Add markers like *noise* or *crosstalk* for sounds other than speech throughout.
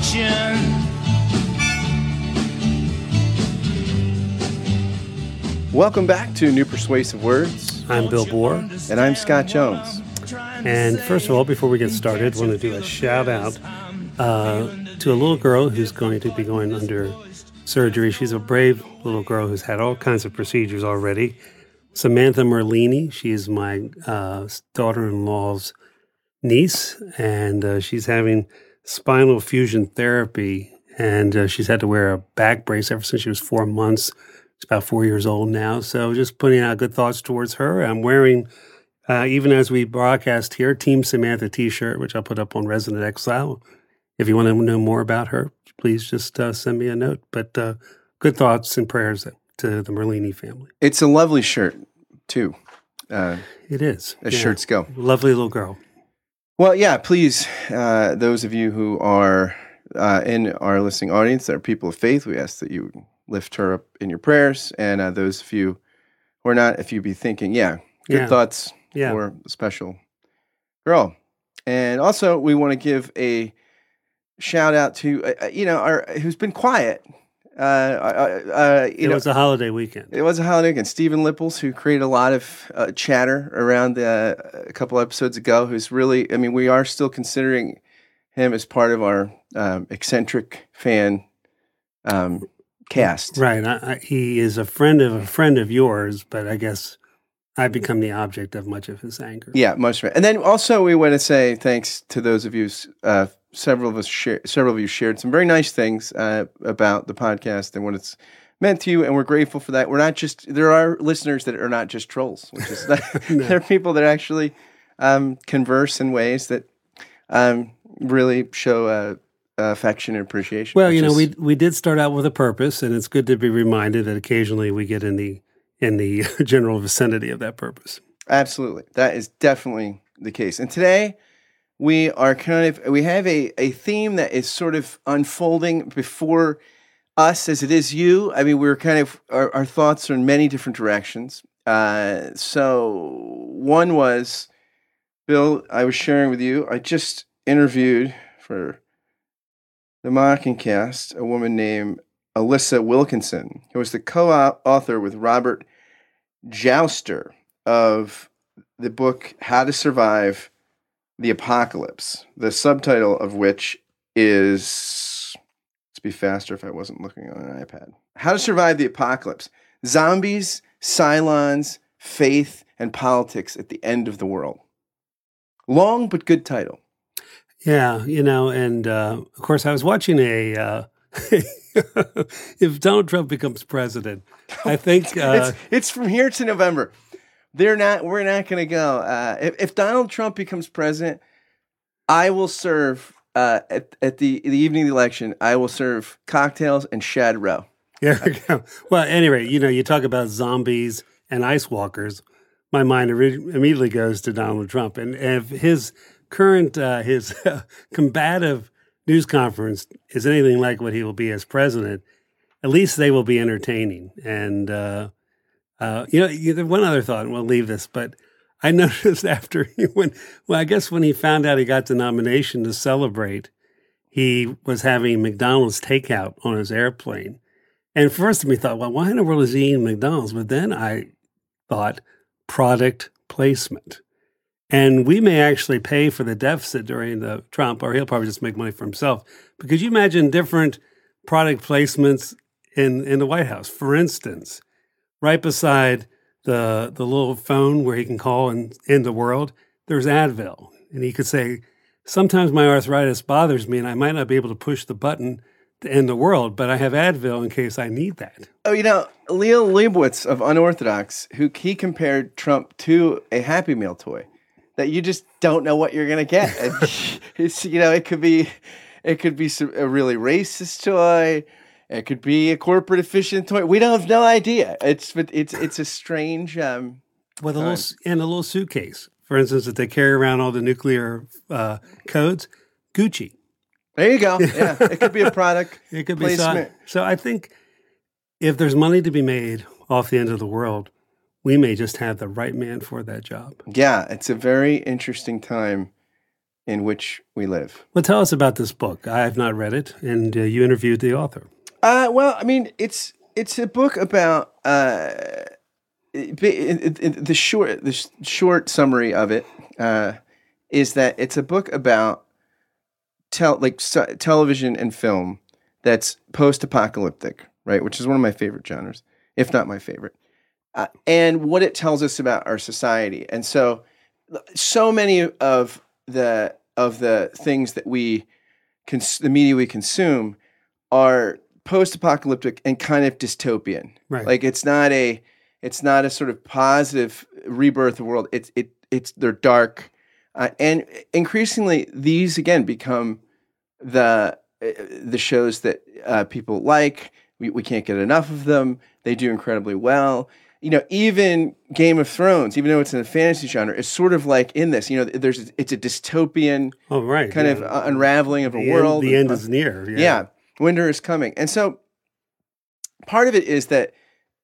destruction. Welcome back to New Persuasive Words, I'm Bill Borror. and I'm Scott Jones. And first of all, before we get started, I want to do a shout out uh, to a little girl who's going to be going under surgery. She's a brave little girl who's had all kinds of procedures already. Samantha Merlini, she's my uh, daughter in law's niece, and uh, she's having spinal fusion therapy. And uh, she's had to wear a back brace ever since she was four months. She's about four years old now. So just putting out good thoughts towards her. I'm wearing uh, even as we broadcast here, Team Samantha T-shirt, which I'll put up on Resident Exile. If you want to know more about her, please just uh, send me a note. But uh, good thoughts and prayers to the Merlini family. It's a lovely shirt, too, uh, It is. as Yeah. shirts go. Lovely little girl. Well, yeah, please, uh, those of you who are uh, in our listening audience that are people of faith, we ask that you lift her up in your prayers. And uh, those of you who are not, if you be thinking, yeah, good Yeah. thoughts Yeah. for a special girl. And also, we want to give a shout out to, uh, uh, you know, our who's been quiet. Uh, uh, uh, you it know, was a holiday weekend. it was a holiday weekend. Stephen Lipples, who created a lot of uh, chatter around uh, a couple episodes ago, who's really, I mean, we are still considering him as part of our um, eccentric fan um, cast. Right. I, I, he is a friend of a friend of yours, but I guess I've become the object of much of his anger. Yeah, much. And then also, we want to say thanks to those of you. Several of us, share, several of you shared some very nice things uh, about the podcast and what it's meant to you, and we're grateful for that. We're not just there are listeners that are not just trolls, which is *laughs* *laughs* there are people that actually um, converse in ways that um, really show uh, affection and appreciation. Well, you know, is- we we did start out with a purpose, and it's good to be reminded that occasionally we get in the in the *laughs* general vicinity of that purpose. Absolutely. That is definitely the case. And today we are kind of we have a, a theme that is sort of unfolding before us as it is you. I mean, we're kind of our, our thoughts are in many different directions. Uh, so one was Bill, I was sharing with you, I just interviewed for the Mockingcast a woman named Alissa Wilkinson, who was the co-author with Robert Joustra of the book How to Survive the Apocalypse, the subtitle of which is let's be faster if I wasn't looking on an iPad. How to Survive the Apocalypse. Zombies, Cylons, Faith, and Politics at the End of the World. Long but good title. Yeah, you know, and uh, of course, I was watching a. Uh, *laughs* if Donald Trump becomes president, I think *laughs* uh, it's, it's from here to November. They're not. We're not going to go. Uh, if, if Donald Trump becomes president, I will serve uh, at at the the evening of the election. I will serve cocktails and shad roe. There we go. Well, anyway, you know, you talk about zombies and ice walkers. My mind ori- immediately goes to Donald Trump, and if his current uh, his *laughs* combative news conference is anything like what he will be as president, at least they will be entertaining. And uh, uh, you know, one other thought, and we'll leave this, but I *laughs* noticed after he went, well, I guess when he found out he got the nomination to celebrate, he was having McDonald's takeout on his airplane. And first we thought, well, why in the world is he eating McDonald's? But then I thought product placement. And we may actually pay for the deficit during the Trump, or he'll probably just make money for himself. Because you imagine different product placements in, in the White House? For instance, right beside the the little phone where he can call and in the world, there's Advil. And he could say, Sometimes my arthritis bothers me and I might not be able to push the button to end the world, but I have Advil in case I need that. Oh, you know, Liel Leibovitz of Unorthodox, who he compared Trump to a Happy Meal toy that you just don't know what you're going to get. *laughs* It's, you know, it could be, it could be a really racist toy. It could be a corporate efficient toy. We don't have no idea. It's but it's it's a strange. Um, With a little and a little suitcase, for instance, that they carry around all the nuclear uh, codes. Gucci. there you go. *laughs* Yeah, it could be a product. *laughs* It could be so, so. I think if there's money to be made off the end of the world, we may just have the right man for that job. Yeah, it's a very interesting time in which we live. Well, tell us about this book. I have not read it, and uh, you interviewed the author. Uh, well, I mean, it's it's a book about uh, it- it- it- the short the sh- short summary of it uh, is that it's a book about tel- like s- television and film that's post apocalyptic, right? Which is one of my favorite genres, if not my favorite. Uh, and what it tells us about our society, and so so many of the of the things that we cons- the media we consume are post-apocalyptic and kind of dystopian. Right. Like it's not a it's not a sort of positive rebirth of the world. It's it it's they're dark, uh, and increasingly these again become the uh, the shows that uh, people like. We we can't get enough of them. They do incredibly well. You know, even Game of Thrones, even though it's in a fantasy genre, is sort of like in this. You know, there's it's a dystopian Oh, right. kind yeah. of unraveling of a the end, world. the end is near. Yeah. Yeah. Winter is coming. And so part of it is that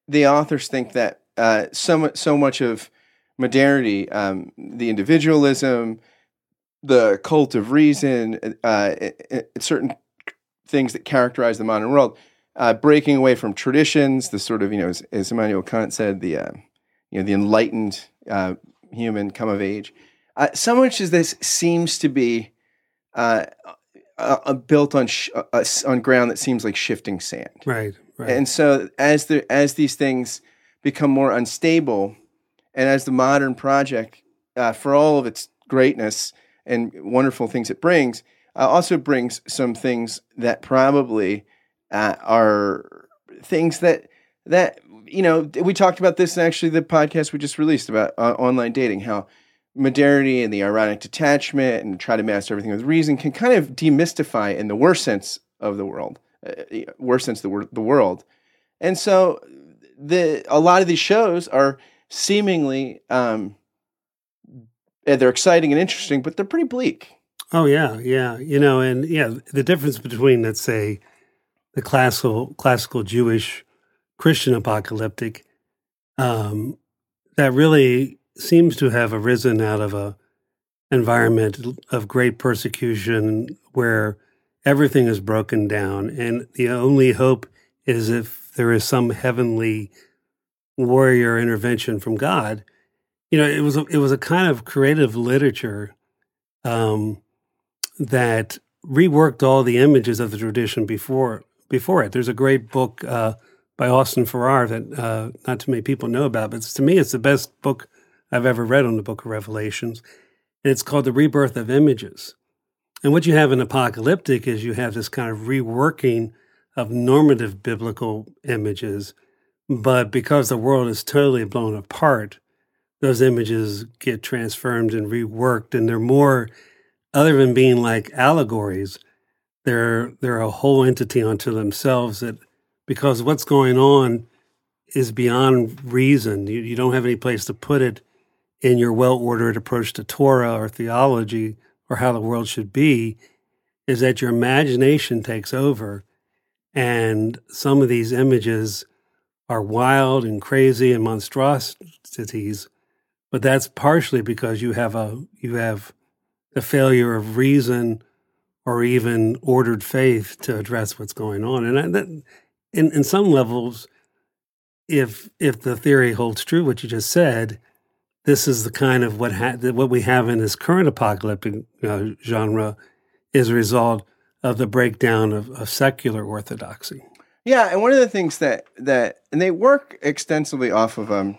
the authors think that uh, so, so much of modernity, um, the individualism, the cult of reason, uh, it- it- certain things that characterize the modern world, uh, breaking away from traditions, the sort of, you know, as, as Immanuel Kant said, the, uh, you know, the enlightened uh, human come of age. Uh, so much as this seems to be uh, built on sh- uh, on ground that seems like shifting sand. Right. Right. And so as the as these things become more unstable, and as the modern project, uh, for all of its greatness and wonderful things it brings, uh, also brings some things that probably uh, are things that that you know we talked about this in actually the podcast we just released about uh, online dating how modernity and the ironic detachment and try to master everything with reason can kind of demystify in the worst sense of the world uh, worst sense of the, wor- the world and so the a lot of these shows are seemingly um eh, they're exciting and interesting but they're pretty bleak Oh yeah, yeah. You know, and yeah, the difference between let's say the classical classical Jewish Christian apocalyptic um, that really seems to have arisen out of a environment of great persecution where everything is broken down and the only hope is if there is some heavenly warrior intervention from God. You know, it was a, it was a kind of creative literature um, that reworked all the images of the tradition before before it. There's a great book uh, by Austin Farrer that uh, not too many people know about, but to me, it's the best book I've ever read on the Book of Revelations. And it's called The Rebirth of Images. And what you have in apocalyptic is you have this kind of reworking of normative biblical images, but because the world is totally blown apart, those images get transformed and reworked, and they're more other than being like allegories, they're they're a whole entity unto themselves that because what's going on is beyond reason. You, you don't have any place to put it in your well ordered approach to Torah or theology or how the world should be, is that your imagination takes over and some of these images are wild and crazy and monstrosities, but that's partially because you have a you have the failure of reason or even ordered faith to address what's going on. And I, that, in in some levels, if if the theory holds true, what you just said, this is the kind of what ha- that what we have in this current apocalyptic uh, genre is a result of the breakdown of, of secular orthodoxy. Yeah, and one of the things that that and they work extensively off of um,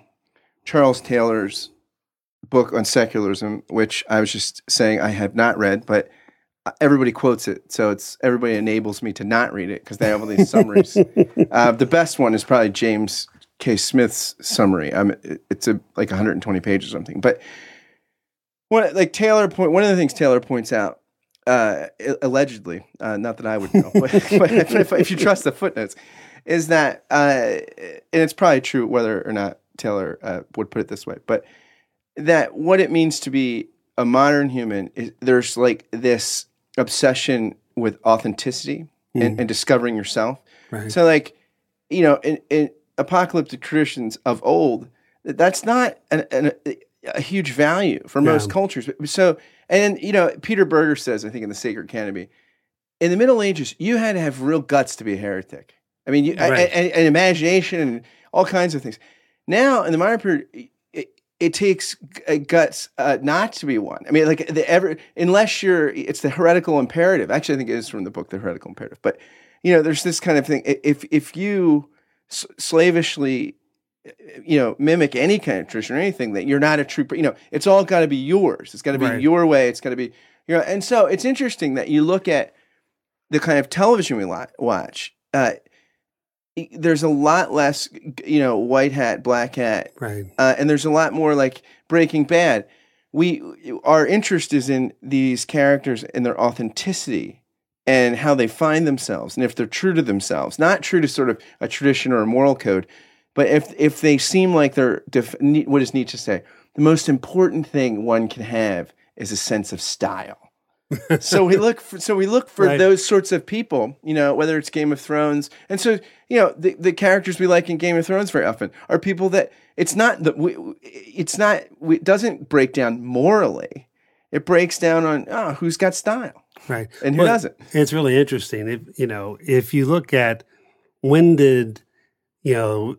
Charles Taylor's book on secularism, which I was just saying I have not read, but everybody quotes it, so it's everybody enables me to not read it because they have all these summaries. *laughs* uh, the best one is probably James K. Smith's summary. Um, it- it's a like 120 pages or something, but one like Taylor point. One of the things Taylor points out uh, allegedly, uh, not that I would know, but, *laughs* but if, if, you trust the footnotes, is that, uh, and it's probably true whether or not Taylor uh, would put it this way, but that what it means to be a modern human is there's like this obsession with authenticity mm. and, and, discovering yourself. Right. So, like, you know, in, in apocalyptic traditions of old, that's not an, an, a huge value for most yeah. cultures. So, and you know, Peter Berger says, I think in the Sacred Canopy, in the Middle Ages, you had to have real guts to be a heretic. I mean, you, right. and, and, imagination and all kinds of things. Now, in the modern period, it, it takes uh, guts uh, not to be one. I mean, like the ever unless you're, it's the heretical imperative. Actually, I think it is from the book, The Heretical Imperative. But you know, there's this kind of thing. If if you slavishly you know mimic any kind of tradition or anything that you're not a true you know it's all got to be yours. It's got to be right. your way. It's got to be you know and so it's interesting that you look at the kind of television we watch uh, there's a lot less you know white hat black hat right. uh, and there's a lot more like breaking bad. We our interest is in these characters and their authenticity and how they find themselves and if they're true to themselves not true to sort of a tradition or a moral code but if if they seem like they're def- what does Nietzsche say? The most important thing one can have is a sense of style. *laughs* so we look for so we look for right. those sorts of people, you know, whether it's Game of Thrones, and so you know the, the characters we like in Game of Thrones very often are people that it's not that we it's not it doesn't break down morally, it breaks down on oh, who's got style, right, and who well, doesn't. It's really interesting. If you know, if you look at when did you know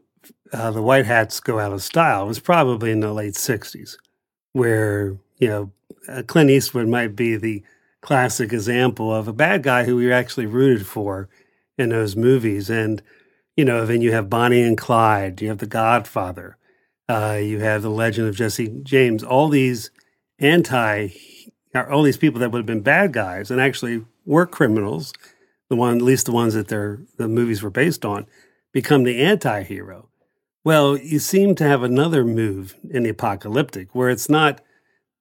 uh, the White Hats go out of style it was probably in the late 60s, where, you know, uh, Clint Eastwood might be the classic example of a bad guy who we actually rooted for in those movies. And, you know, then you have Bonnie and Clyde, you have The Godfather, uh, you have The Legend of Jesse James, all these anti, are all these people that would have been bad guys and actually were criminals, the one, at least the ones that their the movies were based on, become the anti-hero. Well, you seem to have another move in the apocalyptic where it's not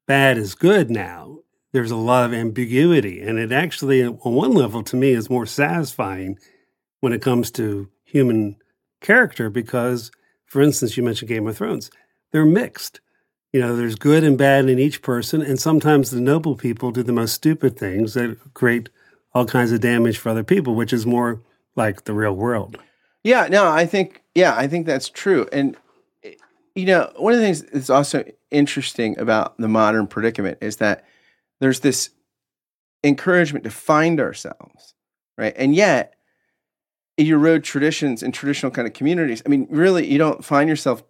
bad is good now. There's a lot of ambiguity. And it actually, on one level, to me, is more satisfying when it comes to human character because, for instance, you mentioned Game of Thrones, they're mixed. You know, there's good and bad in each person. And sometimes the noble people do the most stupid things that create all kinds of damage for other people, which is more like the real world. Yeah, no, I think yeah, I think that's true. And you know, one of the things that's also interesting about the modern predicament is that there's this encouragement to find ourselves, right? And yet, you erode traditions and traditional kind of communities. I mean, really, you don't find yourself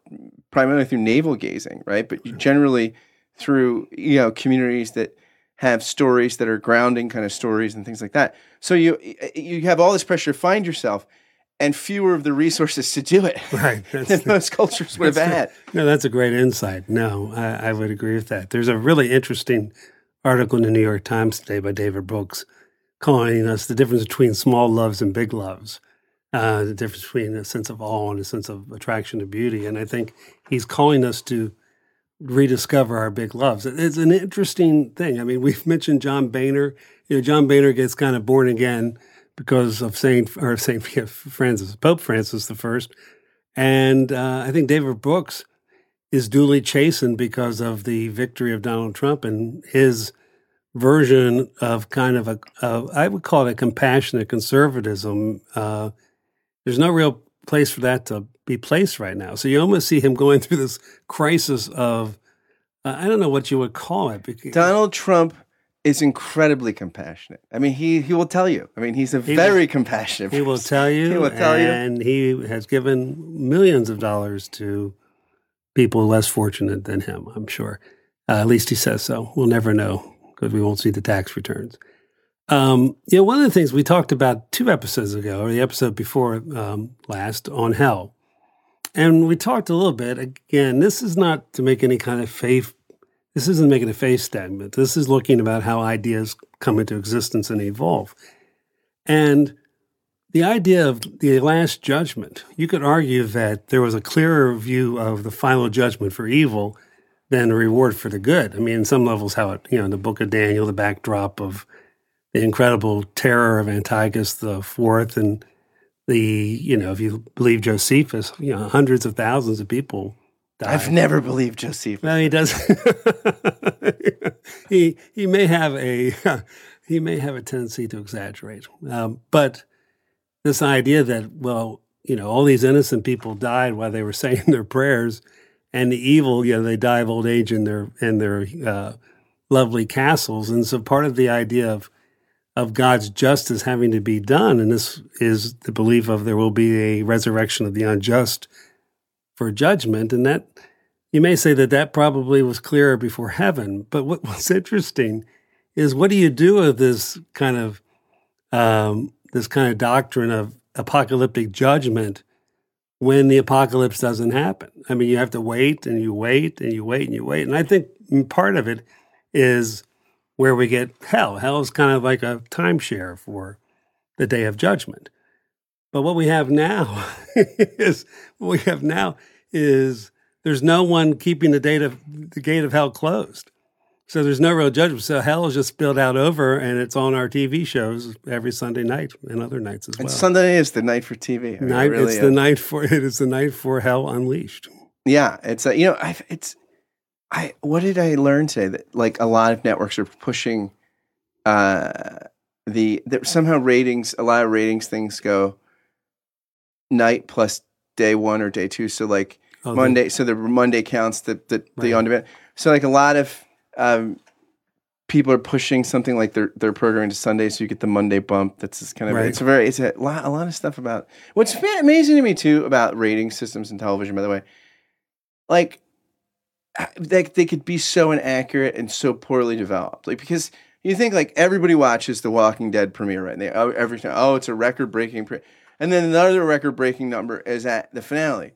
primarily through navel gazing, right? But mm-hmm. generally through you know communities that have stories that are grounding kind of stories and things like that. So you you have all this pressure to find yourself, and fewer of the resources to do it *laughs* right, than most *laughs* cultures would have had. No, that's a great insight. No, I, I, would agree with that. There's a really interesting article in the New York Times today by David Brooks calling us the difference between small loves and big loves, uh, the difference between a sense of awe and a sense of attraction to beauty. And I think he's calling us to rediscover our big loves. It's an interesting thing. I mean, *laughs* we've mentioned John Boehner. You know, John Boehner gets kind of born again because of Saint or Saint *laughs* Francis, Pope Francis the First, and uh, I think David Brooks is duly chastened because of the victory of Donald Trump and his version of kind of a, I would call it a compassionate conservatism. Uh, there's no real place for that to be placed right now. So you almost see him going *laughs* through this crisis of uh, I don't know what you would call it. Donald Trump is incredibly compassionate. I mean, he he will tell you. I mean, he's a he very will, compassionate. He will tell you. he will tell you, and he has given millions of dollars to people less fortunate than him. I'm sure. Uh, at least he says so. We'll never know because we won't see the tax returns. Um, know, one of the things we talked about two episodes ago, or the episode before um, last, on hell, and we talked a little bit. Again, this is not to make any kind of faith this isn't making a faith statement. This is looking about how ideas come into existence and evolve. And the idea of the last judgment, you could argue that there was a clearer view of the final judgment for evil than a reward for the good. I mean, in some levels, how it, you know, the book of Daniel, the backdrop of the incredible terror of Antiochus the Fourth, and the you know if you believe Josephus, you know hundreds of thousands of people died. I've never believed Josephus. Well, he does. *laughs* he he may have a *laughs* he may have a tendency to exaggerate, um, but this idea that well, you know, all these innocent people died while they were *laughs* saying their prayers, and the evil, you know, they die of old age in their in their uh, lovely castles, and so part of the idea of of God's justice having to be done, and this is the belief of there will be a resurrection of the unjust for judgment, and that you may say that that probably was clearer before heaven. But what *laughs* was interesting is what do you do with this kind of um, this kind of doctrine of apocalyptic judgment when the apocalypse doesn't happen? I mean, you have to wait and you wait and you wait and you wait, and I think part of it is where we get hell. Hell is kind of like a timeshare for the day of judgment. But what we have now *laughs* is what we have now is there's no one keeping the gate of the gate of hell closed. So there's no real judgment. So hell is just spilled out over, and it's on our TV shows every Sunday night and other nights as well. And Sunday is the night for TV. I mean, night, it really it's the night for *laughs* it is the night for hell unleashed. Yeah, it's a, you know, I it's I what did I learn today that like a lot of networks are pushing uh the that somehow ratings a lot of ratings things go night plus day 1 or day 2 so like Oh, the- Monday so the Monday counts the the, the on demand so like a lot of um people are pushing something like their their programming to Sunday so you get the Monday bump that's just kind of Right. it's a very it's a lot a lot of stuff about what's amazing to me too about rating systems and television by the way like Uh, they, they could be so inaccurate and so poorly developed like because you think like everybody watches the walking dead premiere right and they oh, every time oh it's a record breaking pre-. and then another record breaking number is at the finale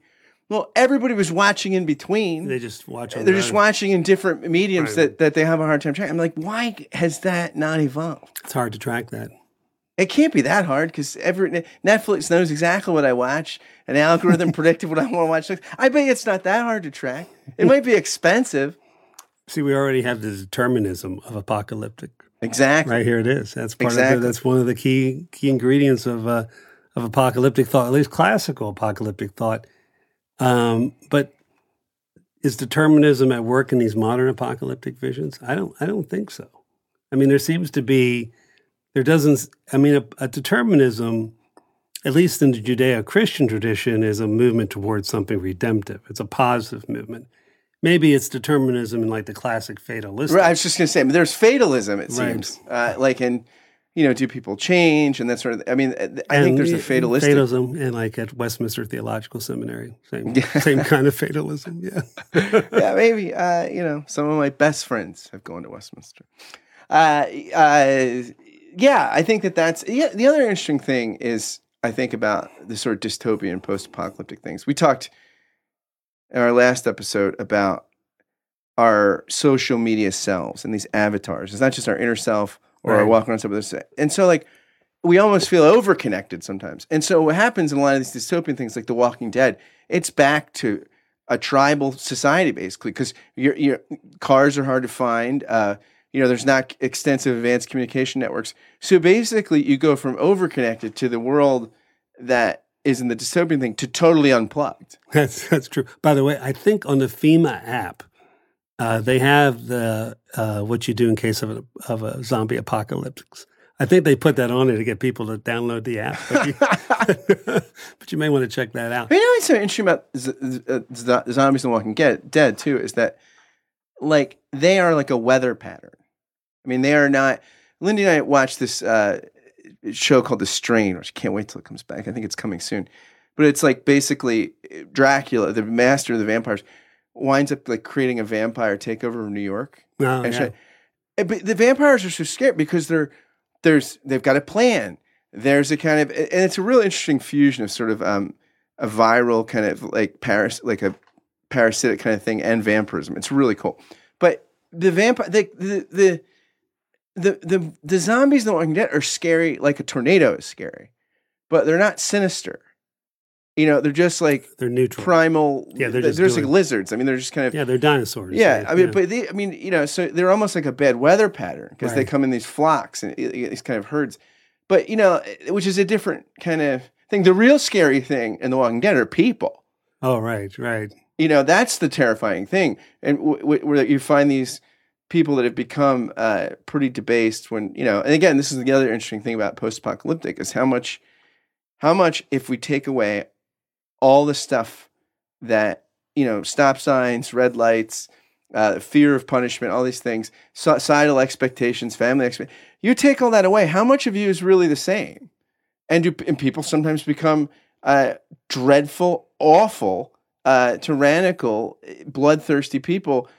well everybody was watching in between They just watch. They're just watching in different mediums Right. that, that they have a hard time tracking. I'm like, why has that not evolved? It's hard to track that. It can't be that hard because every Netflix knows exactly what I watch. An algorithm *laughs* predicted what I want to watch. next. I bet it's not that hard to track. It might be expensive. See, we already have the determinism of apocalyptic. Exactly. Right here it is. That's part of Exactly. the, that's one of the key key ingredients of uh, of apocalyptic thought, at least classical apocalyptic thought. Um, but is determinism at work in these modern apocalyptic visions? I don't I don't think so. I mean, there seems to be there doesn't. I mean, a, a determinism, at least in the Judeo-Christian tradition, is a movement towards something redemptive. It's a positive movement. Maybe it's determinism in like the classic fatalistic. Right, I was just going to say, there's fatalism, it Right. seems. Uh, like in, you know, do people change and that sort of I mean, I think there's a And fatalistic. fatalism, and like at Westminster Theological Seminary, same *laughs* same kind of fatalism. Yeah, *laughs* yeah, maybe. Uh, you know, some of my best friends have gone to Westminster. Uh, uh, yeah, I think that that's yeah. The other interesting thing is I think about the sort of dystopian post-apocalyptic things. We talked in our last episode about our social media selves and these avatars. It's not just our inner self or our Right. walking around some of this. And so, like, we almost feel overconnected sometimes. And so, what happens in a lot of these dystopian things, like The Walking Dead, it's back to a tribal society basically because your your cars are hard to find. Uh, you know, there's not extensive advanced communication networks. So basically, you go from overconnected to the world that is in the dystopian thing to totally unplugged. *laughs* that's that's true. By the way, I think on the FEMA app, uh, they have the uh, what you do in case of a, of a zombie apocalypse. I think they put that on there to get people to download the app. But you, *laughs* *laughs* but you may want to check that out. You know what's so interesting about z- z- uh, z- zombies and Walking Get- Dead too is that like they are like a weather pattern. I mean, they are not. Lindy and I watched this uh, show called The Strain, which I can't wait till it comes back. I think it's coming soon. But it's like basically Dracula, the master of the vampires, winds up like creating a vampire takeover of New York. Oh, And yeah. shit. But the vampires are so scared because they're there's they've got a plan. There's a kind of and it's a real interesting fusion of sort of um, a viral kind of like paras like a parasitic kind of thing and vampirism. It's really cool. But the vampire the the the the, the, the zombies in the Walking Dead are scary like a tornado is scary, but they're not sinister. You know, they're just like They're neutral. primal. Yeah, they're just there's doing- like lizards. I mean, they're just kind of yeah, they're dinosaurs. Yeah, right? I mean, but they, I mean, you know, so they're almost like a bad weather pattern because they come in these flocks and these kind of herds. But you know, which is a different kind of thing. The real scary thing in The Walking Dead are people. oh, right, right. You know, that's the terrifying thing, and w- w- where you find these people that have become uh, pretty debased. When you know, and again, this is the other interesting thing about post-apocalyptic is how much, how much if we take away all the stuff that you know, stop signs, red lights, uh, fear of punishment, all these things, societal expectations, family expectations. You take all that away. How much of you is really the same? And and people sometimes become uh, dreadful, awful, uh, tyrannical, eh, bloodthirsty people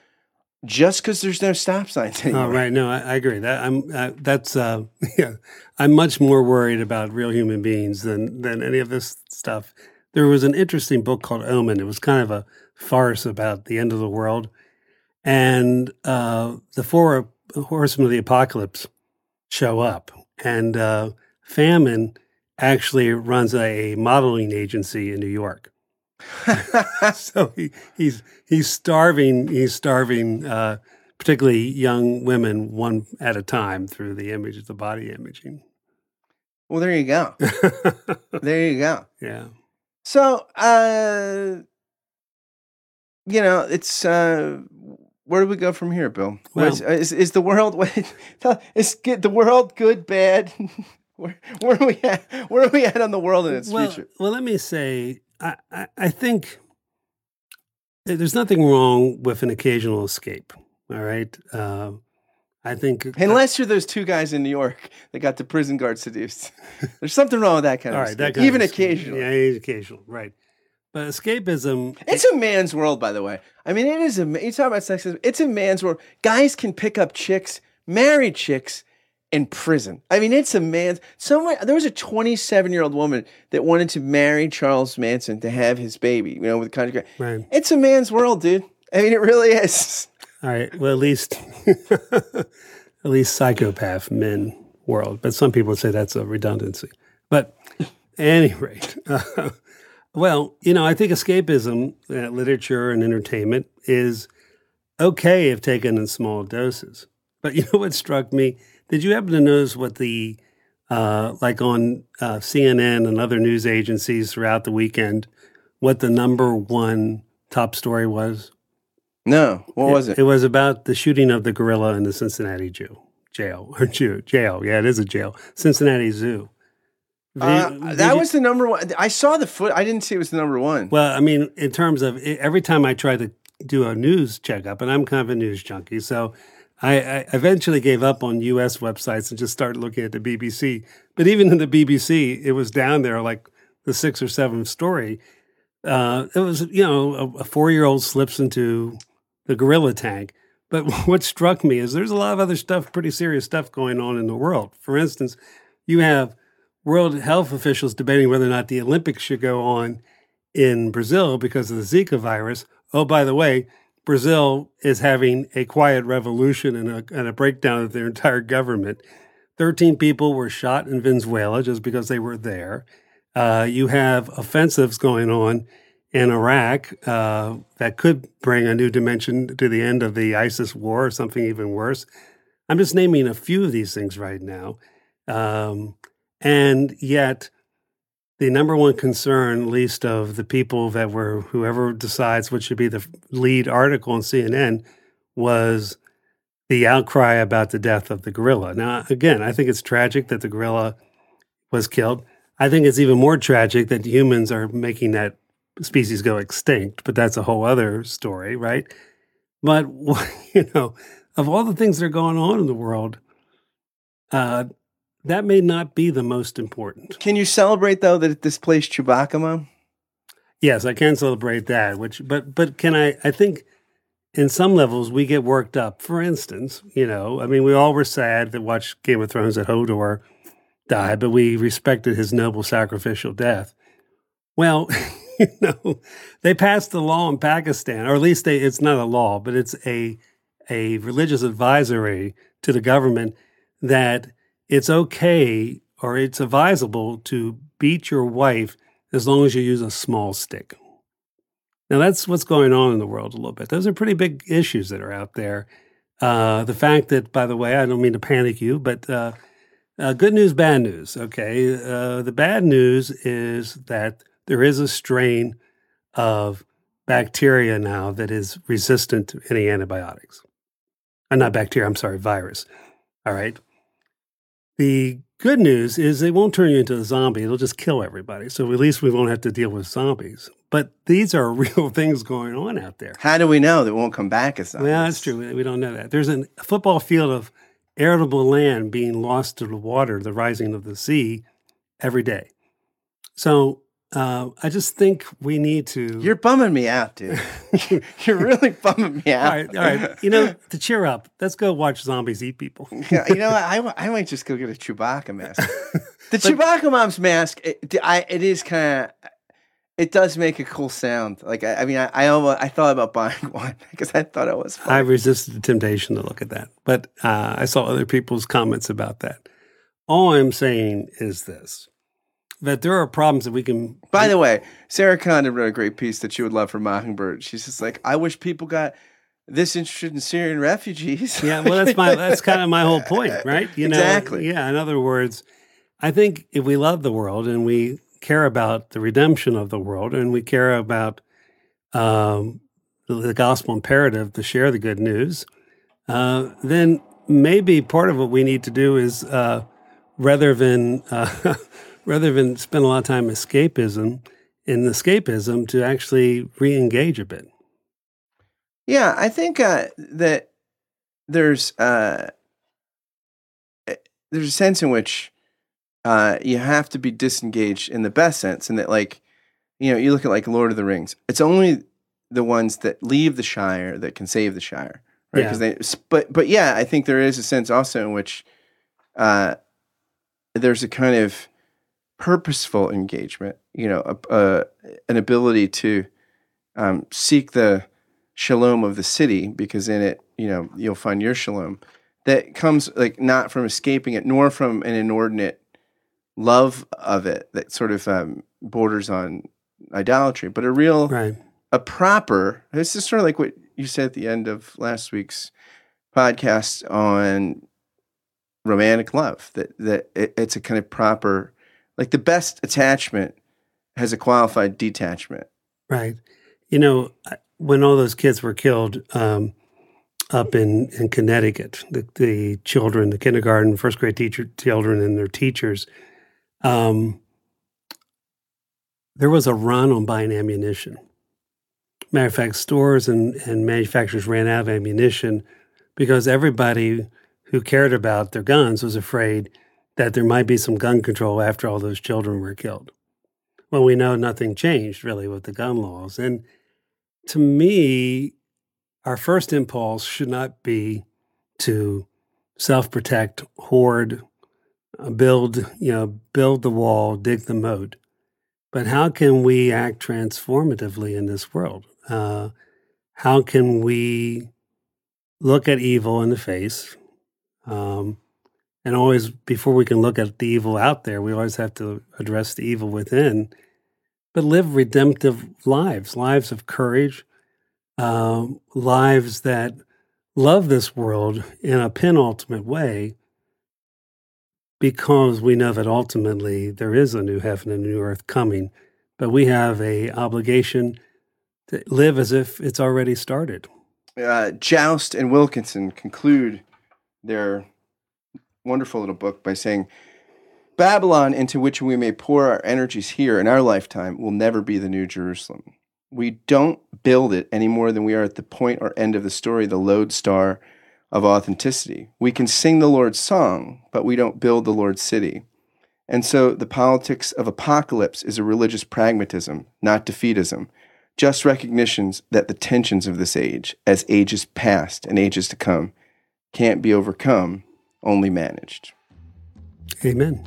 just because there's no stop signs anymore. Oh, right. No, I, I agree. That I'm. Uh, that's. Uh, *laughs* yeah. I'm much more worried about real human beings than than any of this stuff. There was an interesting book called Omen. It was kind of a farce about the end of the world, and uh, the four horsemen of the apocalypse show up, and uh, famine actually runs a modeling agency in New York. *laughs* so he, he's he's starving he's starving uh, particularly young women one at a time through the image the body imaging well, there you go. *laughs* There you go. yeah So, uh, you know, it's uh, where do we go from here, Bill? Well- is, is is the world *laughs* is the world good, bad? where where are we at? Where are we at on the world and its well, future? well let me say I, I, I think there's nothing wrong with an occasional escape all right uh, I think Unless you're those two guys in New York that got the prison guard seduced, *laughs* there's something wrong with that kind all of right that escape, kind even occasionally. yeah occasional right but escapism It's a man's world, by the way. I mean, it is a. You talk about sexism. It's a man's world. Guys can pick up chicks, married chicks, in prison. I mean, it's a man's. Someone there was a 27 year old woman that wanted to marry Charles Manson to have his baby. You know, with conjugal. right It's a man's world, dude. I mean, it really is. All right. Well, at least, *laughs* at least psychopath men world. But some people say that's a redundancy. But any rate, uh, *laughs* well, you know, I think escapism, uh, literature and entertainment is okay if taken in small doses. But you know what struck me? Did you happen to notice what the uh, like on uh, CNN and other news agencies throughout the weekend, what the number one top story was? No, what was it? It was about the shooting of the gorilla in the Cincinnati Jew jail or *laughs* Jew jail. Yeah, it is a jail. Cincinnati Zoo. Uh, Did- did that you- was the number one. I saw the foot. I didn't see it was the number one. well. I mean, in terms of every time I try to do a news checkup, and I'm kind of a news junkie, so I, I eventually gave up on U.S. websites and just started looking at the BBC. But even in the BBC, it was down there like the sixth or seventh story. Uh, it was you know a, a four year old slips into the gorilla tank. But *laughs* what struck me is there's a lot of other stuff, pretty serious stuff going on in the world. For instance, you have World Health officials debating whether or not the Olympics should go on in Brazil because of the Zika virus. Oh, by the way, Brazil is having a quiet revolution and a, and a breakdown of their entire government. 13 people were shot in Venezuela just because they were there. Uh, you have offensives going on in Iraq uh, that could bring a new dimension to the end of the ISIS war or something even worse. I'm just naming a few of these things right now. Um, and yet, the number one concern, least of the people that were, whoever decides what should be the lead article on CNN, was the outcry about the death of the gorilla. Now, again, I think it's tragic that the gorilla was killed. I think it's even more tragic that humans are making that species go extinct, but that's a whole other story, right? But, *laughs* you know, of all the things that are going on in the world, uh, that may not be the most important. Can you celebrate though that it displaced Chewbacca, Mom? Yes, I can celebrate that. Which, but, but can I? I think in some levels we get worked up. For instance, you know, I mean, we all were sad that watched Game of Thrones that Hodor died, but we respected his noble sacrificial death. Well, *laughs* you know, they passed the law in Pakistan, or at least they, it's not a law, but it's a a religious advisory to the government that it's okay or it's advisable to beat your wife as long as you use a small stick. Now, that's what's going on in the world a little bit. Those are pretty big issues that are out there. Uh, the fact that, by the way, I don't mean to panic you, but uh, uh, good news, bad news. Okay. Uh, the bad news is that there is a strain of bacteria now that is resistant to any antibiotics. Uh, not bacteria, I'm sorry, virus. All right. The good news is they won't turn you into a zombie. It'll just kill everybody. So at least we won't have to deal with zombies. But these are *laughs* real things going on out there. How do we know that won't come back as zombies? Well, that's true. We don't know that. There's a football field of arable land being lost to the water, the rising of the sea, every day. So uh, I just think we need to. You're bumming me out, dude. *laughs* You're really bumming me out. all right, all right. You know, to cheer up, let's go watch zombies eat people. *laughs* yeah, you know. I, I might just go get a Chewbacca mask. *laughs* The Chewbacca mom's mask, it, I, it is kind of, it does make a cool sound. Like, I, I mean, I, I almost, I thought about buying one because I thought it was fun. I resisted the temptation to look at that, but uh, I saw other people's comments about that. All I'm saying is this: that there are problems that we can. By the way, Sarah Condon wrote a great piece that she would love for Mockingbird. She's just like, I wish people got this interested in Syrian refugees. Yeah, well, that's my that's *laughs* kind of my whole point, right? You know, exactly. Yeah. In other words, I think if we love the world and we care about the redemption of the world and we care about um, the gospel imperative to share the good news, uh, then maybe part of what we need to do is uh, rather than uh, *laughs* rather than spend a lot of time escapism in escapism to actually re-engage a bit. Yeah, I think uh, that there's uh, eh, there's a sense in which uh, you have to be disengaged in the best sense, and that like you know you look at like Lord of the Rings, it's only the ones that leave the Shire that can save the Shire, right? Because yeah. they, but but yeah, I think there is a sense also in which uh, there's a kind of purposeful engagement, you know, a, a, an ability to um, seek the shalom of the city, because in it, you know, you'll find your shalom. That comes like not from escaping it, nor from an inordinate love of it that sort of um, borders on idolatry, but a real, right. a proper. This is sort of like what you said at the end of last week's podcast on romantic love. That that it, it's a kind of proper like the best attachment has a qualified detachment. Right. You know, when all those kids were killed um, up in, in Connecticut, the, the children, the kindergarten, first grade teacher children, and their teachers, um, there was a run on buying ammunition. Matter of fact, stores and, and manufacturers ran out of ammunition because everybody who cared about their guns was afraid that there might be some gun control after all those children were killed. Well, we know nothing changed really with the gun laws. And to me, our first impulse should not be to self protect, hoard, uh, build, you know, build the wall, dig the moat. But how can we act transformatively in this world? Uh, how can we look at evil in the face? Um, and always before we can look at the evil out there, we always have to address the evil within, but live redemptive lives, lives of courage, uh, lives that love this world in a penultimate way, because we know that ultimately there is a new heaven and a new earth coming, but we have a obligation to live as if it's already started. Uh, Joustra and Wilkinson conclude their wonderful little book by saying, Babylon, into which we may pour our energies here in our lifetime, will never be the new Jerusalem. We don't build it any more than we are at the point or end of the story, the lodestar of authenticity. We can sing the Lord's song, but we don't build the Lord's city. And so the politics of apocalypse is a religious pragmatism, not defeatism, just recognitions that the tensions of this age, as ages past and ages to come, can't be overcome only managed. Amen.